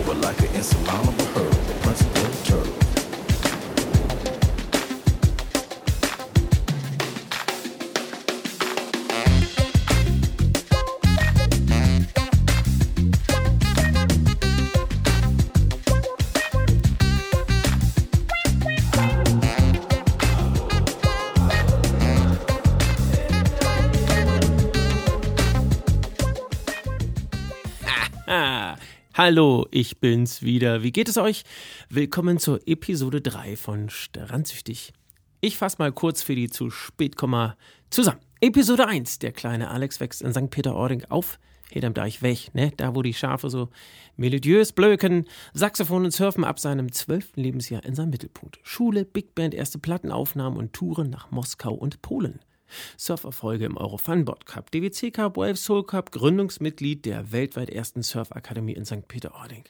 over like an insurmountable hurdle. The principle of turtle. Hallo, ich bin's wieder. Wie geht es euch? Willkommen zur Episode 3 von Strandsüchtig. Ich fasse mal kurz für die zu Spätkomma zusammen. Episode 1, der kleine Alex wächst in St. Peter-Ording auf. Hinterm Deich weg, ne? Da, wo die Schafe so melodiös blöken. Saxophon und Surfen ab seinem zwölften Lebensjahr in seinem Mittelpunkt. Schule, Big Band, erste Plattenaufnahmen und Touren nach Moskau und Polen. Surferfolge im Eurofun Bot Cup, DWC Cup, Wave Soul Cup, Gründungsmitglied der weltweit ersten Surfakademie in St. Peter-Ording.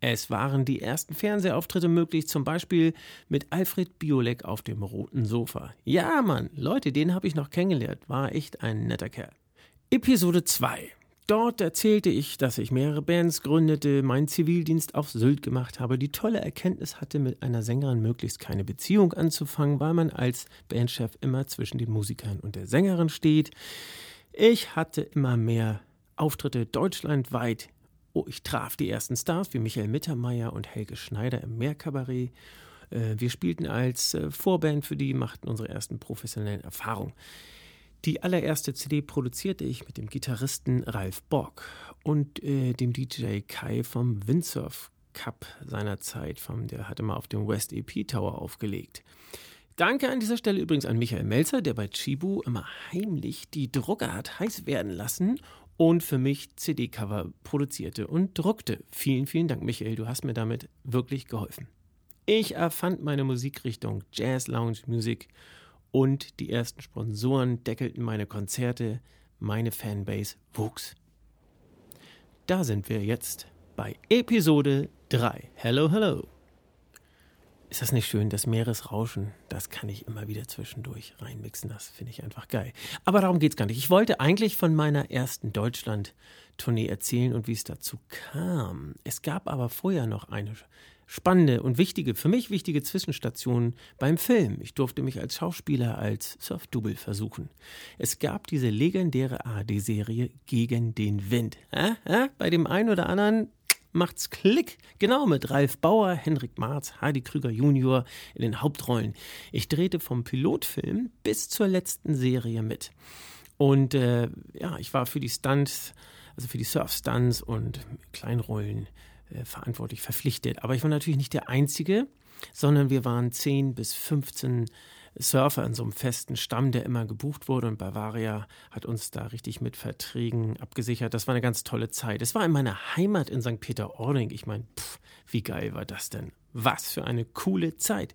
Es waren die ersten Fernsehauftritte möglich, zum Beispiel mit Alfred Biolek auf dem roten Sofa. Ja, Mann, Leute, den habe ich noch kennengelernt. War echt ein netter Kerl. Episode 2. Dort erzählte ich, dass ich mehrere Bands gründete, meinen Zivildienst auf Sylt gemacht habe, die tolle Erkenntnis hatte, mit einer Sängerin möglichst keine Beziehung anzufangen, weil man als Bandchef immer zwischen den Musikern und der Sängerin steht. Ich hatte immer mehr Auftritte deutschlandweit. Oh, ich traf die ersten Stars wie Michael Mittermeier und Helge Schneider im Meerkabarett. Äh, Wir spielten als äh, Vorband für die, machten unsere ersten professionellen Erfahrungen. Die allererste CD produzierte ich mit dem Gitarristen Ralf Bock und äh, dem DJ Kai vom Windsurf Cup seiner Zeit. Vom, der hatte mal auf dem West EP Tower aufgelegt. Danke an dieser Stelle übrigens an Michael Melzer, der bei Chibu immer heimlich die Drucker hat heiß werden lassen und für mich CD-Cover produzierte und druckte. Vielen, vielen Dank, Michael. Du hast mir damit wirklich geholfen. Ich erfand meine Musikrichtung Jazz Lounge Music und die ersten Sponsoren deckelten meine Konzerte, meine Fanbase wuchs. Da sind wir jetzt bei Episode 3. Hello, hello. Ist das nicht schön, das Meeresrauschen? Das kann ich immer wieder zwischendurch reinmixen. Das finde ich einfach geil. Aber darum geht es gar nicht. Ich wollte eigentlich von meiner ersten Deutschland-Tournee erzählen und wie es dazu kam. Es gab aber vorher noch eine spannende und wichtige, für mich wichtige Zwischenstation beim Film. Ich durfte mich als Schauspieler als Surfdouble versuchen. Es gab diese legendäre ARD-Serie Gegen den Wind. Äh, äh, bei dem einen oder anderen macht's Klick. Genau mit Ralf Bauer, Henrik Marz, Heidi Krüger Junior in den Hauptrollen. Ich drehte vom Pilotfilm bis zur letzten Serie mit. Und äh, ja, ich war für die Stunts, also für die Surf-Stunts und Kleinrollen verantwortlich verpflichtet. Aber ich war natürlich nicht der Einzige, sondern wir waren 10 bis 15 Surfer in so einem festen Stamm, der immer gebucht wurde. Und Bavaria hat uns da richtig mit Verträgen abgesichert. Das war eine ganz tolle Zeit. Es war in meiner Heimat in St. Peter-Ording. Ich meine, wie geil war das denn? Was für eine coole Zeit.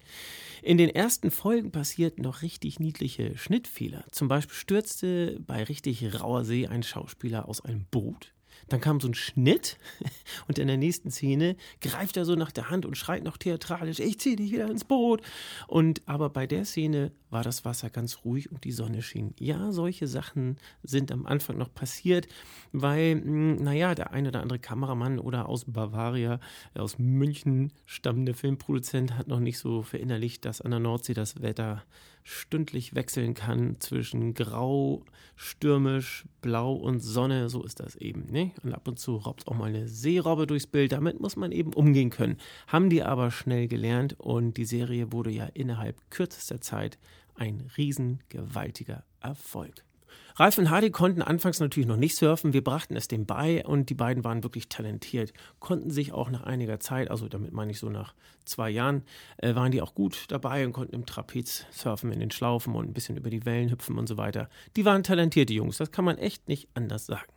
In den ersten Folgen passierten noch richtig niedliche Schnittfehler. Zum Beispiel stürzte bei richtig rauer See ein Schauspieler aus einem Boot. Dann kam so ein Schnitt und in der nächsten Szene greift er so nach der Hand und schreit noch theatralisch, ich zieh dich wieder ins Boot. Und aber bei der Szene war das Wasser ganz ruhig und die Sonne schien. Ja, solche Sachen sind am Anfang noch passiert, weil, naja, der ein oder andere Kameramann oder aus Bavaria, aus München stammende Filmproduzent hat noch nicht so verinnerlicht, dass an der Nordsee das Wetter stündlich wechseln kann zwischen grau, stürmisch, blau und Sonne. So ist das eben. Ne? Und ab und zu robbt auch mal eine Seerobbe durchs Bild. Damit muss man eben umgehen können. Haben die aber schnell gelernt und die Serie wurde ja innerhalb kürzester Zeit ein riesengewaltiger Erfolg. Ralf und Hardy konnten anfangs natürlich noch nicht surfen, wir brachten es dem bei und die beiden waren wirklich talentiert, konnten sich auch nach einiger Zeit, also damit meine ich so nach zwei Jahren, äh, waren die auch gut dabei und konnten im Trapez surfen, in den Schlaufen und ein bisschen über die Wellen hüpfen und so weiter. Die waren talentierte Jungs, das kann man echt nicht anders sagen.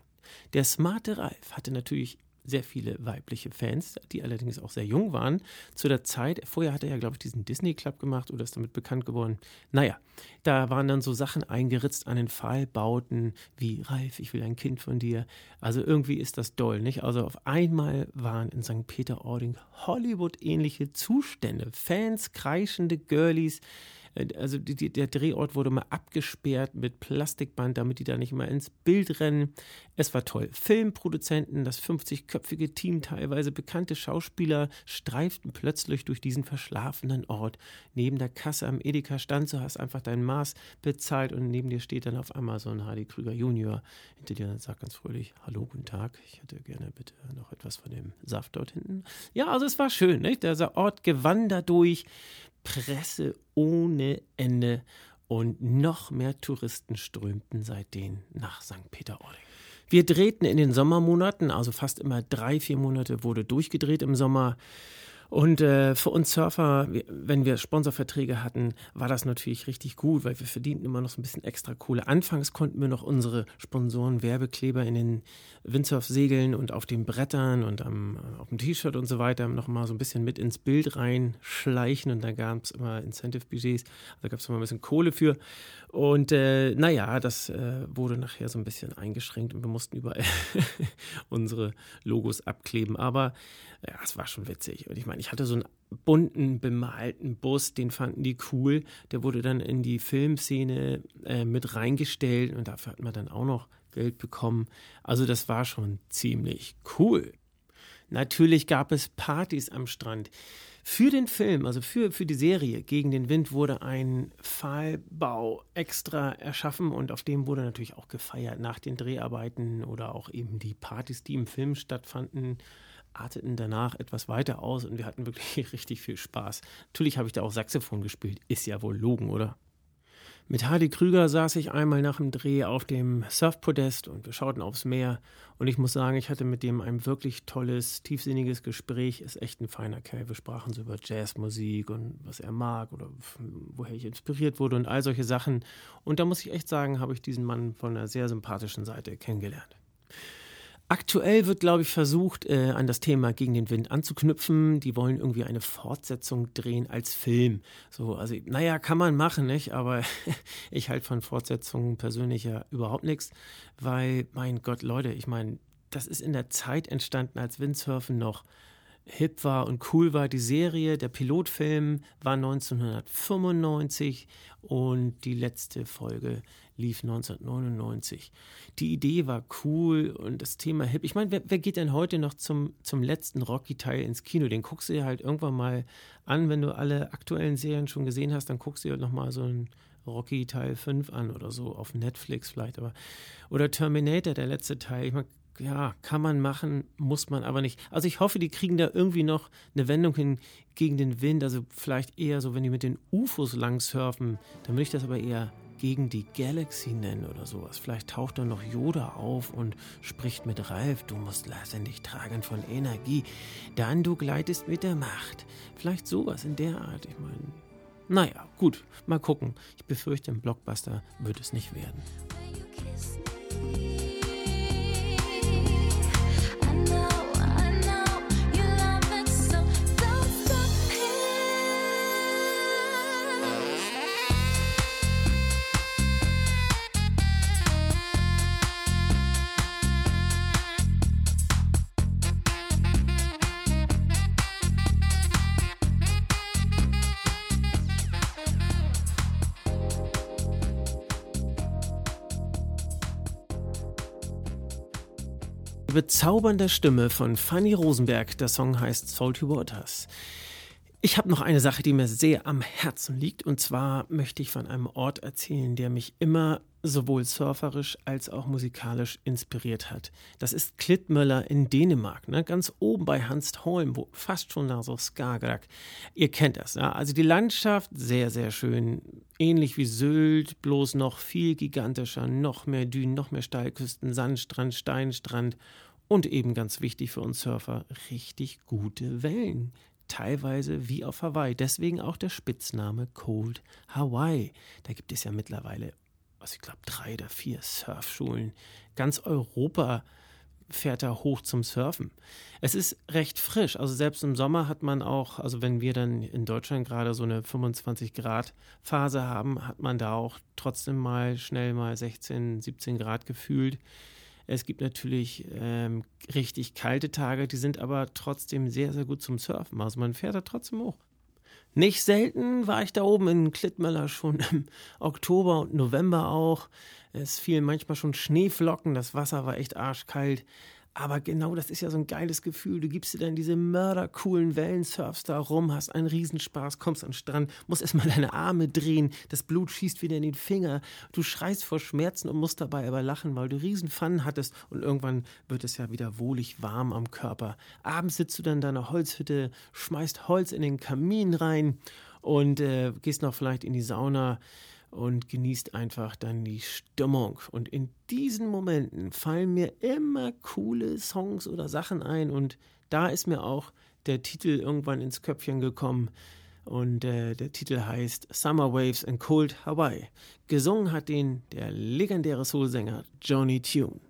Der smarte Ralf hatte natürlich sehr viele weibliche Fans, die allerdings auch sehr jung waren zu der Zeit. Vorher hat er ja, glaube ich, diesen Disney Club gemacht oder ist damit bekannt geworden. Naja, da waren dann so Sachen eingeritzt an den Pfahlbauten wie Ralf, ich will ein Kind von dir. Also irgendwie ist das doll, nicht? Also auf einmal waren in St. Peter-Ording Hollywood-ähnliche Zustände. Fans, kreischende Girlies, also die, die, der Drehort wurde mal abgesperrt mit Plastikband, damit die da nicht immer ins Bild rennen. Es war toll. Filmproduzenten, das 50-köpfige Team, teilweise bekannte Schauspieler streiften plötzlich durch diesen verschlafenen Ort. Neben der Kasse am Edeka stand, du hast einfach dein Maß bezahlt und neben dir steht dann auf einmal so ein Hardy Krüger Junior hinter dir und sagt ganz fröhlich, hallo, guten Tag, ich hätte gerne bitte noch etwas von dem Saft dort hinten. Ja, also es war schön, nicht? dieser Ort gewann dadurch Presse ohne Ende und noch mehr Touristen strömten seitdem nach St. Peter-Ording. Wir drehten in den Sommermonaten, also fast immer drei, vier Monate wurde durchgedreht im Sommer. Und äh, für uns Surfer, wenn wir Sponsorverträge hatten, war das natürlich richtig gut, weil wir verdienten immer noch so ein bisschen extra Kohle. Anfangs konnten wir noch unsere Sponsoren Werbekleber in den Windsurf-Segeln und auf den Brettern und am, äh, auf dem T-Shirt und so weiter noch mal so ein bisschen mit ins Bild reinschleichen und da gab es immer Incentive-Budgets, da gab es immer ein bisschen Kohle für. Und äh, naja, das äh, wurde nachher so ein bisschen eingeschränkt und wir mussten überall unsere Logos abkleben. Aber ja, es war schon witzig. Und ich meine, ich hatte so einen bunten, bemalten Bus, den fanden die cool. Der wurde dann in die Filmszene äh, mit reingestellt und dafür hat man dann auch noch Geld bekommen. Also das war schon ziemlich cool. Natürlich gab es Partys am Strand. Für den Film, also für, für die Serie Gegen den Wind, wurde ein Pfahlbau extra erschaffen und auf dem wurde natürlich auch gefeiert nach den Dreharbeiten oder auch eben die Partys, die im Film stattfanden arteten danach etwas weiter aus und wir hatten wirklich richtig viel Spaß. Natürlich habe ich da auch Saxophon gespielt, ist ja wohl Logen, oder? Mit Hardy Krüger saß ich einmal nach dem Dreh auf dem Surfpodest und wir schauten aufs Meer. Und ich muss sagen, ich hatte mit dem ein wirklich tolles, tiefsinniges Gespräch. Ist echt ein feiner Kerl. Wir sprachen so über Jazzmusik und was er mag oder woher ich inspiriert wurde und all solche Sachen. Und da muss ich echt sagen, habe ich diesen Mann von einer sehr sympathischen Seite kennengelernt. Aktuell wird, glaube ich, versucht, äh, an das Thema gegen den Wind anzuknüpfen. Die wollen irgendwie eine Fortsetzung drehen als Film. So, also, naja, kann man machen, nicht? Aber ich halte von Fortsetzungen persönlich ja überhaupt nichts, weil, mein Gott, Leute, ich meine, das ist in der Zeit entstanden, als Windsurfen noch hip war und cool war. Die Serie, der Pilotfilm war 1995 und die letzte Folge lief 1999. Die Idee war cool und das Thema hip. Ich meine, wer, wer, geht denn heute noch zum, zum letzten Rocky-Teil ins Kino? Den guckst du dir halt irgendwann mal an, wenn du alle aktuellen Serien schon gesehen hast, dann guckst du dir nochmal so ein Rocky Teil 5 an oder so auf Netflix vielleicht, aber oder Terminator, der letzte Teil. Ich meine, ja, kann man machen, muss man aber nicht. Also ich hoffe, die kriegen da irgendwie noch eine Wendung hin gegen den Wind. Also vielleicht eher so, wenn die mit den UFOs lang surfen, dann würde ich das aber eher gegen die Galaxy nennen oder sowas. Vielleicht taucht dann noch Yoda auf und spricht mit Ralf, du musst letztendlich tragen von Energie, dann du gleitest mit der Macht. Vielleicht sowas in der Art, ich meine. Naja, gut, mal gucken. Ich befürchte, im Blockbuster wird es nicht werden. Bezaubernde Stimme von Fanny Rosenberg. Der Song heißt Salty Waters. Ich habe noch eine Sache, die mir sehr am Herzen liegt. Und zwar möchte ich von einem Ort erzählen, der mich immer sowohl surferisch als auch musikalisch inspiriert hat. Das ist Klittmöller in Dänemark, ne? ganz oben bei Hanstholm, wo fast schon nach so Skagerrak. Ihr kennt das, ja? also die Landschaft sehr, sehr schön, ähnlich wie Sylt, bloß noch viel gigantischer, noch mehr Dünen, noch mehr Steilküsten, Sandstrand, Steinstrand und eben ganz wichtig für uns Surfer, richtig gute Wellen teilweise wie auf Hawaii. Deswegen auch der Spitzname Cold Hawaii. Da gibt es ja mittlerweile also ich glaube, drei oder vier Surfschulen. Ganz Europa fährt da hoch zum Surfen. Es ist recht frisch. Also selbst im Sommer hat man auch, also wenn wir dann in Deutschland gerade so eine 25 Grad Phase haben, hat man da auch trotzdem mal schnell mal 16, 17 Grad gefühlt. Es gibt natürlich ähm, richtig kalte Tage, die sind aber trotzdem sehr, sehr gut zum Surfen. Also man fährt da trotzdem hoch. Nicht selten war ich da oben in Klittmöller schon im Oktober und November auch. Es fielen manchmal schon Schneeflocken, das Wasser war echt arschkalt. Aber genau das ist ja so ein geiles Gefühl. Du gibst dir dann diese mördercoolen Wellen, surfst da rum, hast einen Riesenspaß, kommst an den Strand, musst erstmal deine Arme drehen, das Blut schießt wieder in den Finger. Du schreist vor Schmerzen und musst dabei aber lachen, weil du Riesenpfannen hattest und irgendwann wird es ja wieder wohlig warm am Körper. Abends sitzt du dann in deiner Holzhütte, schmeißt Holz in den Kamin rein und äh, gehst noch vielleicht in die Sauna und genießt einfach dann die Stimmung. Und in diesen Momenten fallen mir immer coole Songs oder Sachen ein und da ist mir auch der Titel irgendwann ins Köpfchen gekommen. Und äh, der Titel heißt Summer Waves and Cold Hawaii. Gesungen hat den der legendäre Soulsänger Johnny Tune.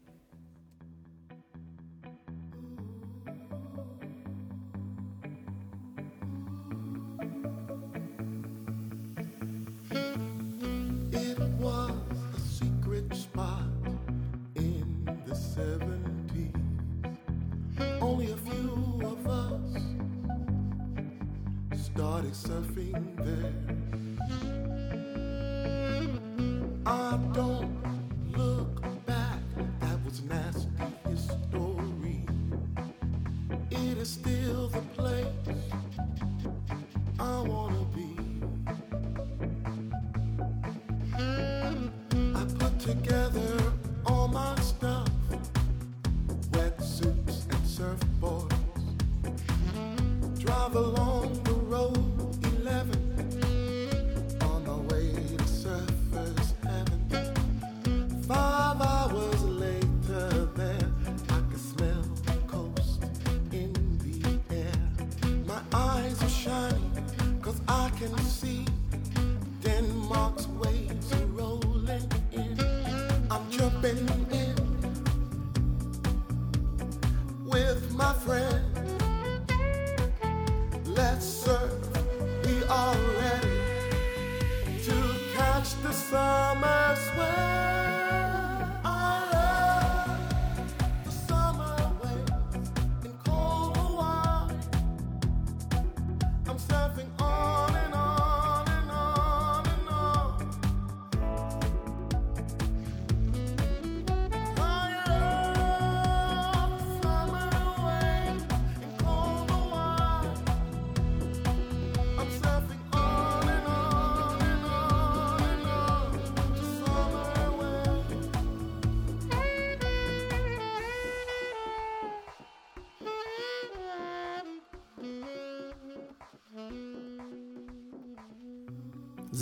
from us where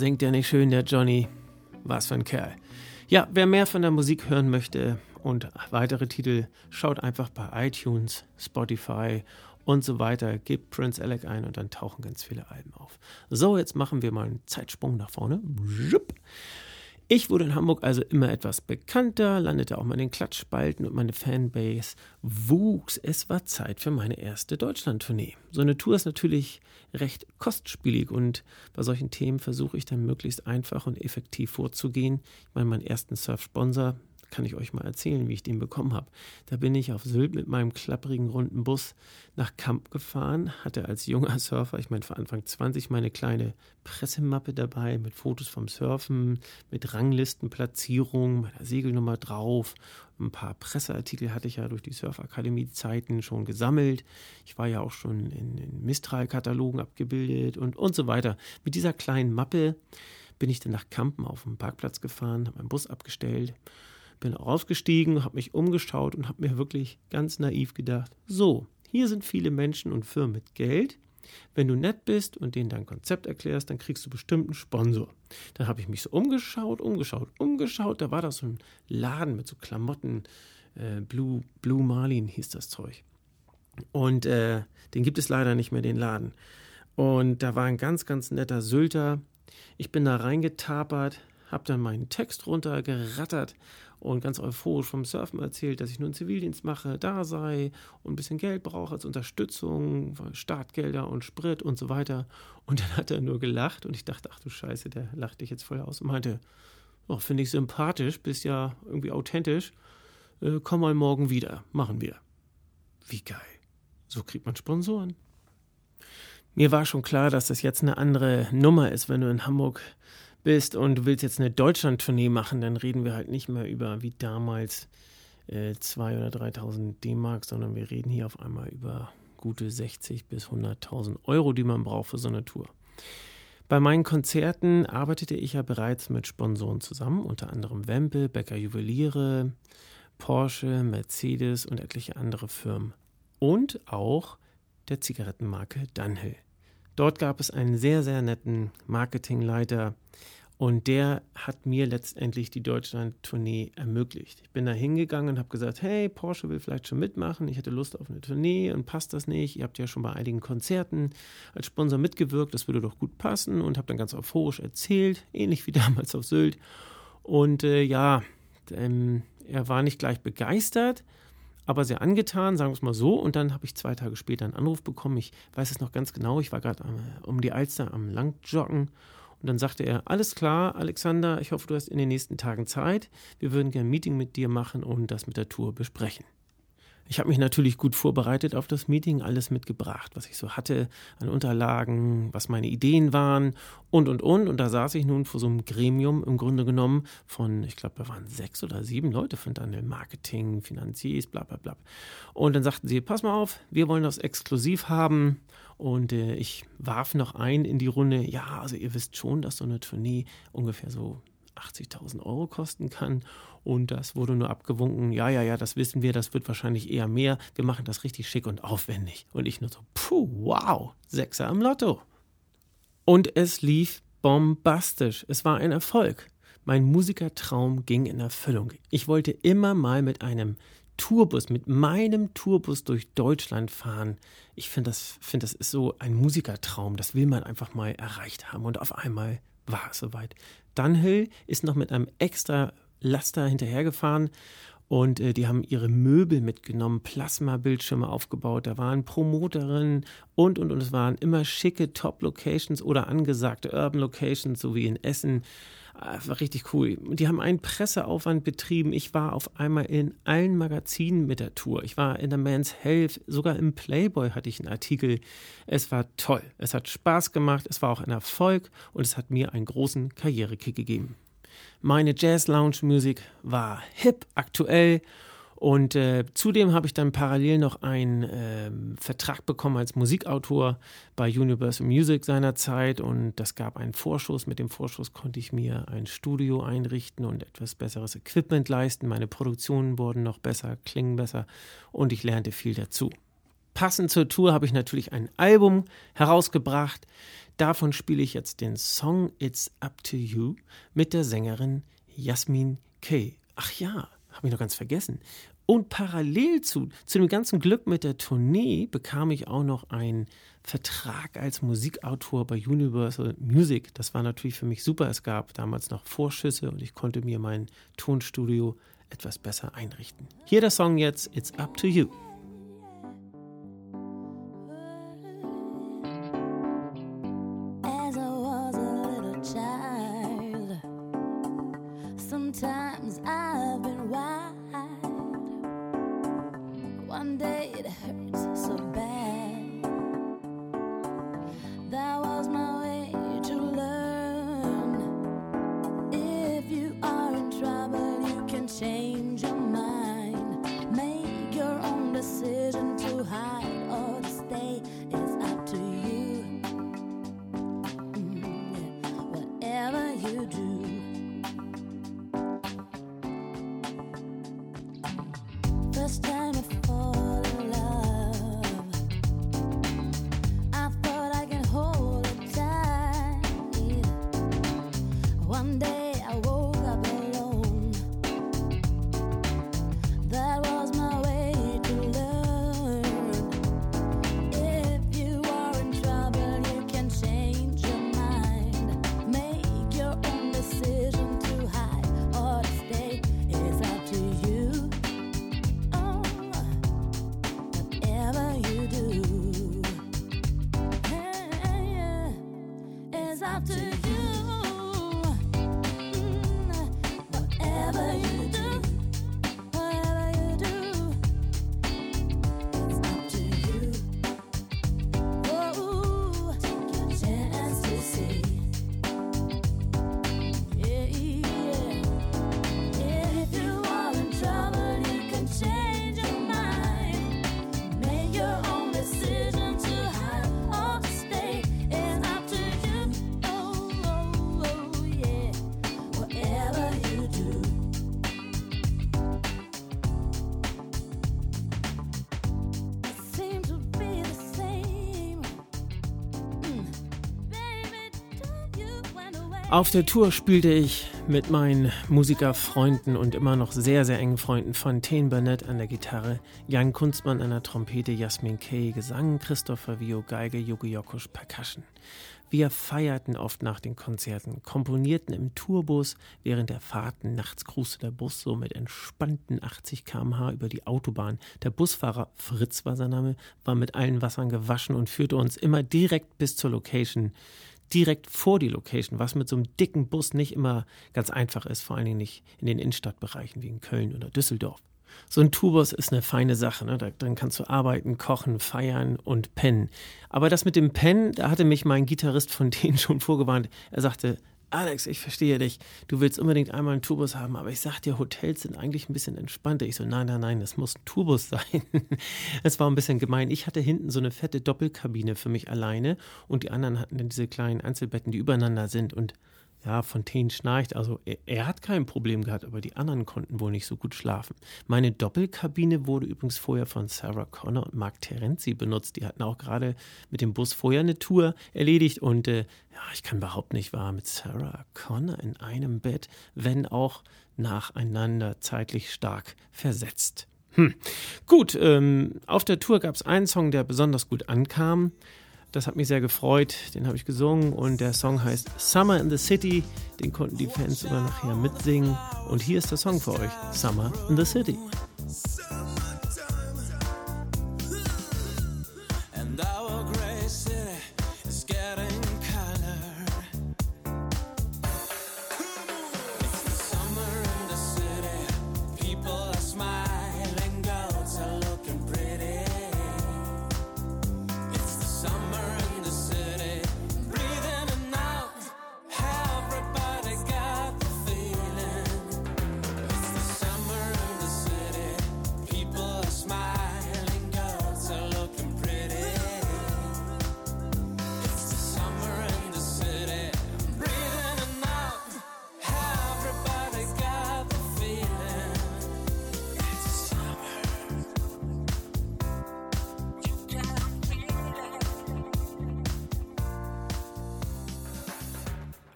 Singt der nicht schön, der Johnny? Was für ein Kerl. Ja, wer mehr von der Musik hören möchte und weitere Titel, schaut einfach bei iTunes, Spotify und so weiter. Gebt Prince Alec ein und dann tauchen ganz viele Alben auf. So, jetzt machen wir mal einen Zeitsprung nach vorne. Ich wurde in Hamburg also immer etwas bekannter, landete auch mal in den Klatschspalten und meine Fanbase wuchs. Es war Zeit für meine erste Deutschland-Tournee. So eine Tour ist natürlich recht kostspielig und bei solchen Themen versuche ich dann möglichst einfach und effektiv vorzugehen. Ich meine, meinen ersten Surf-Sponsor, kann ich euch mal erzählen, wie ich den bekommen habe. Da bin ich auf Sylt mit meinem klapprigen runden Bus nach Kamp gefahren, hatte als junger Surfer, ich meine vor Anfang 20, meine kleine Pressemappe dabei mit Fotos vom Surfen, mit Ranglistenplatzierung, meiner Segelnummer drauf. Ein paar Presseartikel hatte ich ja durch die Surfakademie-Zeiten schon gesammelt. Ich war ja auch schon in, in Mistral-Katalogen abgebildet und, und so weiter. Mit dieser kleinen Mappe bin ich dann nach Kampen auf dem Parkplatz gefahren, habe meinen Bus abgestellt bin ausgestiegen, habe mich umgeschaut und habe mir wirklich ganz naiv gedacht, so, hier sind viele Menschen und Firmen mit Geld. Wenn du nett bist und denen dein Konzept erklärst, dann kriegst du bestimmt einen Sponsor. Dann habe ich mich so umgeschaut, umgeschaut, umgeschaut. Da war da so ein Laden mit so Klamotten. Äh, Blue, Blue Marlin hieß das Zeug. Und äh, den gibt es leider nicht mehr, den Laden. Und da war ein ganz, ganz netter Sylter. Ich bin da reingetapert, habe dann meinen Text runtergerattert und ganz euphorisch vom Surfen erzählt, dass ich nun Zivildienst mache, da sei und ein bisschen Geld brauche als Unterstützung, Startgelder und Sprit und so weiter. Und dann hat er nur gelacht und ich dachte, ach du Scheiße, der lacht dich jetzt voll aus und meinte, oh, finde ich sympathisch, bist ja irgendwie authentisch, äh, komm mal morgen wieder, machen wir. Wie geil. So kriegt man Sponsoren. Mir war schon klar, dass das jetzt eine andere Nummer ist, wenn du in Hamburg bist und du willst jetzt eine Deutschland-Tournee machen, dann reden wir halt nicht mehr über wie damals äh, 2.000 oder 3.000 D-Mark, sondern wir reden hier auf einmal über gute 60 bis 100.000 Euro, die man braucht für so eine Tour. Bei meinen Konzerten arbeitete ich ja bereits mit Sponsoren zusammen, unter anderem Wempel, Becker Juweliere, Porsche, Mercedes und etliche andere Firmen. Und auch der Zigarettenmarke Dunhill. Dort gab es einen sehr, sehr netten Marketingleiter und der hat mir letztendlich die Deutschland-Tournee ermöglicht. Ich bin da hingegangen und habe gesagt, hey, Porsche will vielleicht schon mitmachen, ich hätte Lust auf eine Tournee und passt das nicht? Ihr habt ja schon bei einigen Konzerten als Sponsor mitgewirkt, das würde doch gut passen und habe dann ganz euphorisch erzählt, ähnlich wie damals auf Sylt. Und äh, ja, ähm, er war nicht gleich begeistert, aber sehr angetan, sagen wir es mal so. Und dann habe ich zwei Tage später einen Anruf bekommen. Ich weiß es noch ganz genau. Ich war gerade um die Alster am Langjoggen. Und dann sagte er, alles klar, Alexander, ich hoffe, du hast in den nächsten Tagen Zeit. Wir würden gerne ein Meeting mit dir machen und das mit der Tour besprechen. Ich habe mich natürlich gut vorbereitet auf das Meeting, alles mitgebracht, was ich so hatte an Unterlagen, was meine Ideen waren und, und, und. Und da saß ich nun vor so einem Gremium im Grunde genommen von, ich glaube, da waren sechs oder sieben Leute von Daniel Marketing, Finanziers, bla, bla, bla. Und dann sagten sie, pass mal auf, wir wollen das exklusiv haben. Und äh, ich warf noch ein in die Runde, ja, also ihr wisst schon, dass so eine Tournee ungefähr so 80.000 Euro kosten kann. Und das wurde nur abgewunken, ja, ja, ja, das wissen wir, das wird wahrscheinlich eher mehr. Wir machen das richtig schick und aufwendig. Und ich nur so, puh, wow, Sechser am Lotto. Und es lief bombastisch. Es war ein Erfolg. Mein Musikertraum ging in Erfüllung. Ich wollte immer mal mit einem Tourbus, mit meinem Tourbus durch Deutschland fahren. Ich finde, das, find, das ist so ein Musikertraum. Das will man einfach mal erreicht haben. Und auf einmal war es soweit. Dunhill ist noch mit einem extra Laster hinterhergefahren und äh, die haben ihre Möbel mitgenommen, Plasma-Bildschirme aufgebaut, da waren Promoterinnen und und und es waren immer schicke Top-Locations oder angesagte Urban Locations, so wie in Essen. Äh, war richtig cool. Die haben einen Presseaufwand betrieben. Ich war auf einmal in allen Magazinen mit der Tour. Ich war in der Man's Health, sogar im Playboy hatte ich einen Artikel. Es war toll. Es hat Spaß gemacht. Es war auch ein Erfolg und es hat mir einen großen Karrierekick gegeben. Meine Jazz-Lounge-Musik war hip, aktuell und äh, zudem habe ich dann parallel noch einen äh, Vertrag bekommen als Musikautor bei Universal Music seinerzeit und das gab einen Vorschuss. Mit dem Vorschuss konnte ich mir ein Studio einrichten und etwas besseres Equipment leisten. Meine Produktionen wurden noch besser, klingen besser und ich lernte viel dazu. Passend zur Tour habe ich natürlich ein Album herausgebracht. Davon spiele ich jetzt den Song It's Up to You mit der Sängerin Jasmin Kay. Ach ja, habe ich noch ganz vergessen. Und parallel zu, zu dem ganzen Glück mit der Tournee bekam ich auch noch einen Vertrag als Musikautor bei Universal Music. Das war natürlich für mich super. Es gab damals noch Vorschüsse und ich konnte mir mein Tonstudio etwas besser einrichten. Hier der Song jetzt, It's Up to You. Auf der Tour spielte ich mit meinen Musikerfreunden und immer noch sehr, sehr engen Freunden Fontaine Burnett an der Gitarre, Jan Kunstmann an der Trompete, Jasmin Kay Gesang, Christopher Vio Geige, Yogi Yokush Percussion. Wir feierten oft nach den Konzerten, komponierten im Tourbus während der Fahrten. Nachts cruiste der Bus so mit entspannten 80 km/h über die Autobahn. Der Busfahrer, Fritz war sein Name, war mit allen Wassern gewaschen und führte uns immer direkt bis zur Location direkt vor die Location, was mit so einem dicken Bus nicht immer ganz einfach ist, vor allen Dingen nicht in den Innenstadtbereichen wie in Köln oder Düsseldorf. So ein Tourbus ist eine feine Sache. Ne? Da, kannst du arbeiten, kochen, feiern und pennen. Aber das mit dem Pennen, da hatte mich mein Gitarrist von denen schon vorgewarnt. Er sagte, Alex, ich verstehe dich. Du willst unbedingt einmal einen Tourbus haben, aber ich sag dir, Hotels sind eigentlich ein bisschen entspannter. Ich so, nein, nein, nein, das muss ein Tourbus sein. Es war ein bisschen gemein. Ich hatte hinten so eine fette Doppelkabine für mich alleine und die anderen hatten dann diese kleinen Einzelbetten, die übereinander sind und ja, Fontaine schnarcht. Also er, er, hat kein Problem gehabt, aber die anderen konnten wohl nicht so gut schlafen. Meine Doppelkabine wurde übrigens vorher von Sarah Connor und Mark Terenzi benutzt. Die hatten auch gerade mit dem Bus vorher eine Tour erledigt und äh, ja, ich kann überhaupt nicht wahr mit Sarah Connor in einem Bett, wenn auch nacheinander zeitlich stark versetzt. Hm. Gut, ähm, auf der Tour gab es einen Song, der besonders gut ankam. Das hat mich sehr gefreut. Den habe ich gesungen und der Song heißt Summer in the City. Den konnten die Fans sogar nachher mitsingen. Und hier ist der Song für euch: Summer in the City.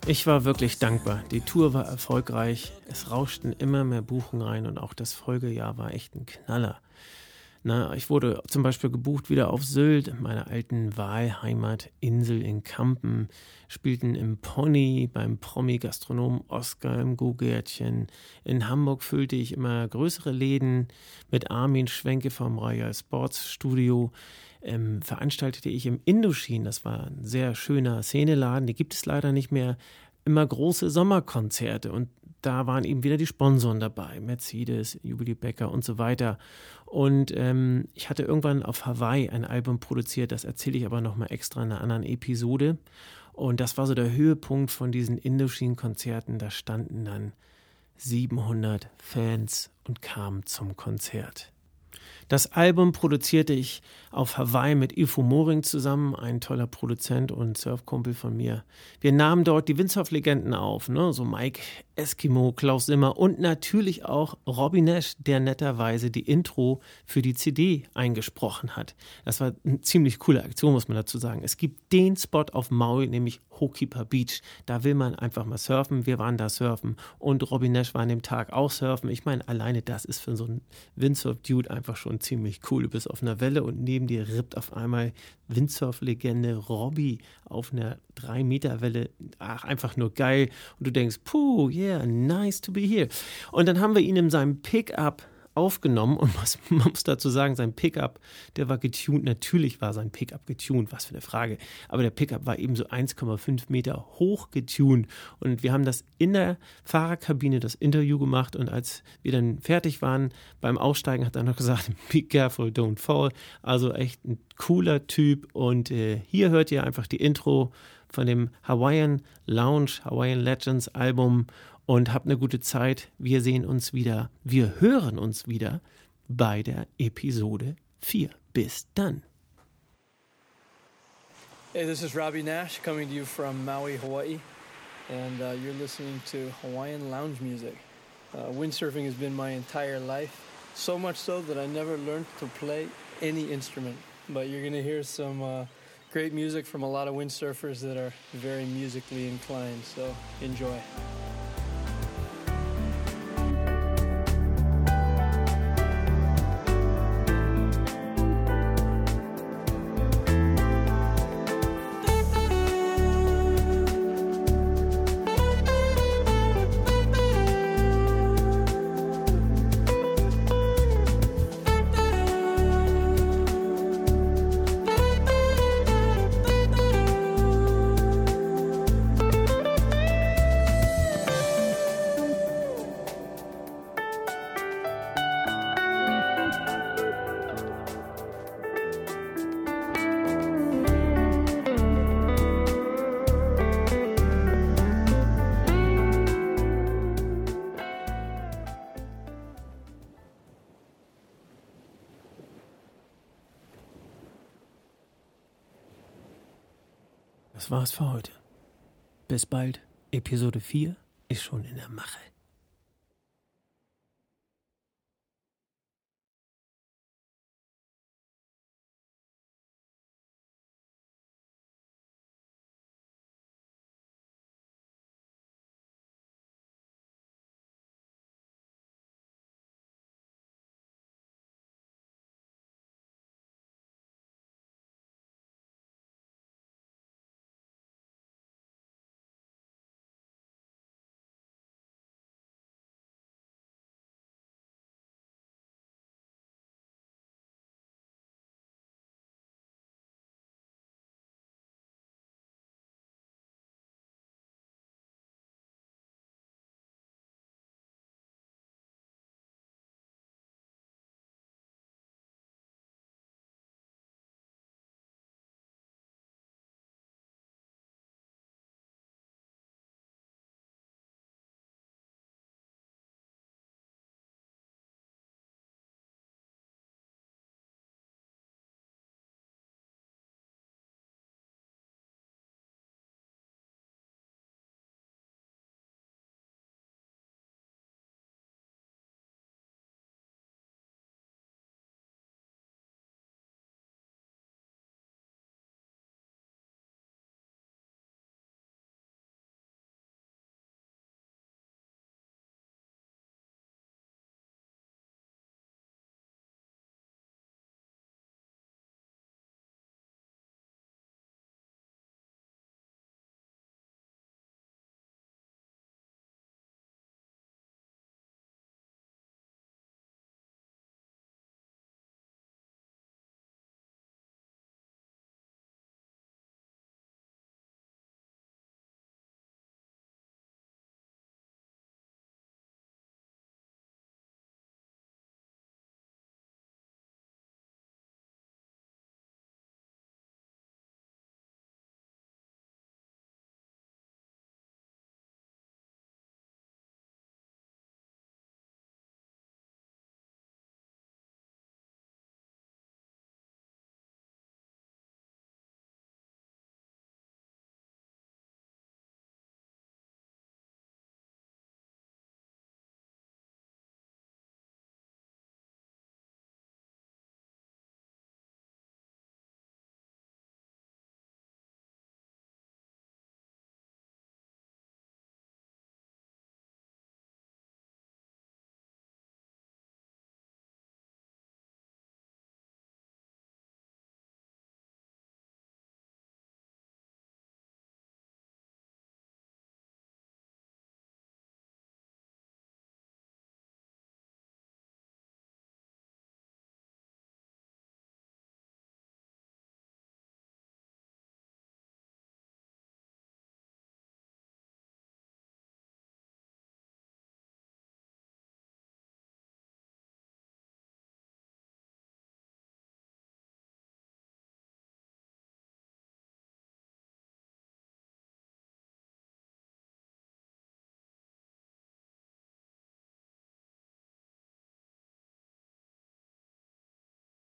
Ich war wirklich dankbar. Die Tour war erfolgreich. Es rauschten immer mehr Buchen rein und auch das Folgejahr war echt ein Knaller. Na, ich wurde zum Beispiel gebucht wieder auf Sylt, meiner alten Wahlheimatinsel in Kampen, spielten im Pony, beim Promi-Gastronom Oscar im Gugärtchen. In Hamburg füllte ich immer größere Läden mit Armin Schwenke vom Royal Sports Studio ähm, veranstaltete ich im Indochine, das war ein sehr schöner Szeneladen, die gibt es leider nicht mehr, immer große Sommerkonzerte und da waren eben wieder die Sponsoren dabei, Mercedes, Jubilee Becker und so weiter. Und ähm, ich hatte irgendwann auf Hawaii ein Album produziert, das erzähle ich aber nochmal extra in einer anderen Episode. Und das war so der Höhepunkt von diesen Indochine-Konzerten. Da standen dann 700 Fans und kamen zum Konzert. Das Album produzierte ich auf Hawaii mit Ifo Moring zusammen, ein toller Produzent und Surfkumpel von mir. Wir nahmen dort die Windsurf-Legenden auf, ne? so Mike Eskimo, Klaus Simmer und natürlich auch Robbie Nash, der netterweise die Intro für die CD eingesprochen hat. Das war eine ziemlich coole Aktion, muss man dazu sagen. Es gibt den Spot auf Maui, nämlich Hokeeper Beach. Da will man einfach mal surfen. Wir waren da surfen und Robbie Nash war an dem Tag auch surfen. Ich meine, alleine das ist für so einen Windsurf-Dude einfach schon ziemlich cool. Du bist auf einer Welle und neben dir rippt auf einmal Windsurf-Legende Robbie auf einer 3-Meter-Welle. Ach, einfach nur geil. Und du denkst, puh, yeah, nice to be here. Und dann haben wir ihn in seinem Pickup aufgenommen und was, man muss dazu sagen, sein Pickup, der war getuned. Natürlich war sein Pickup getuned, was für eine Frage. Aber der Pickup war eben so 1,5 Meter hoch getuned und wir haben das in der Fahrerkabine das Interview gemacht und als wir dann fertig waren beim Aussteigen hat er noch gesagt, be careful, don't fall. Also echt ein cooler Typ und äh, hier hört ihr einfach die Intro von dem Hawaiian Lounge, Hawaiian Legends Album und habt eine gute Zeit. Wir sehen uns wieder, wir hören uns wieder bei der Episode 4. Bis dann. Hey, this is Robbie Nash coming to you from Maui, Hawaii, and uh, you're listening to Hawaiian lounge music. Uh, windsurfing has been my entire life, so much so that I never learned to play any instrument. But you're gonna hear some uh, great music from a lot of windsurfers that are very musically inclined. So enjoy. Das war's für heute. Bis bald. Episode 4 ist schon in der Mache.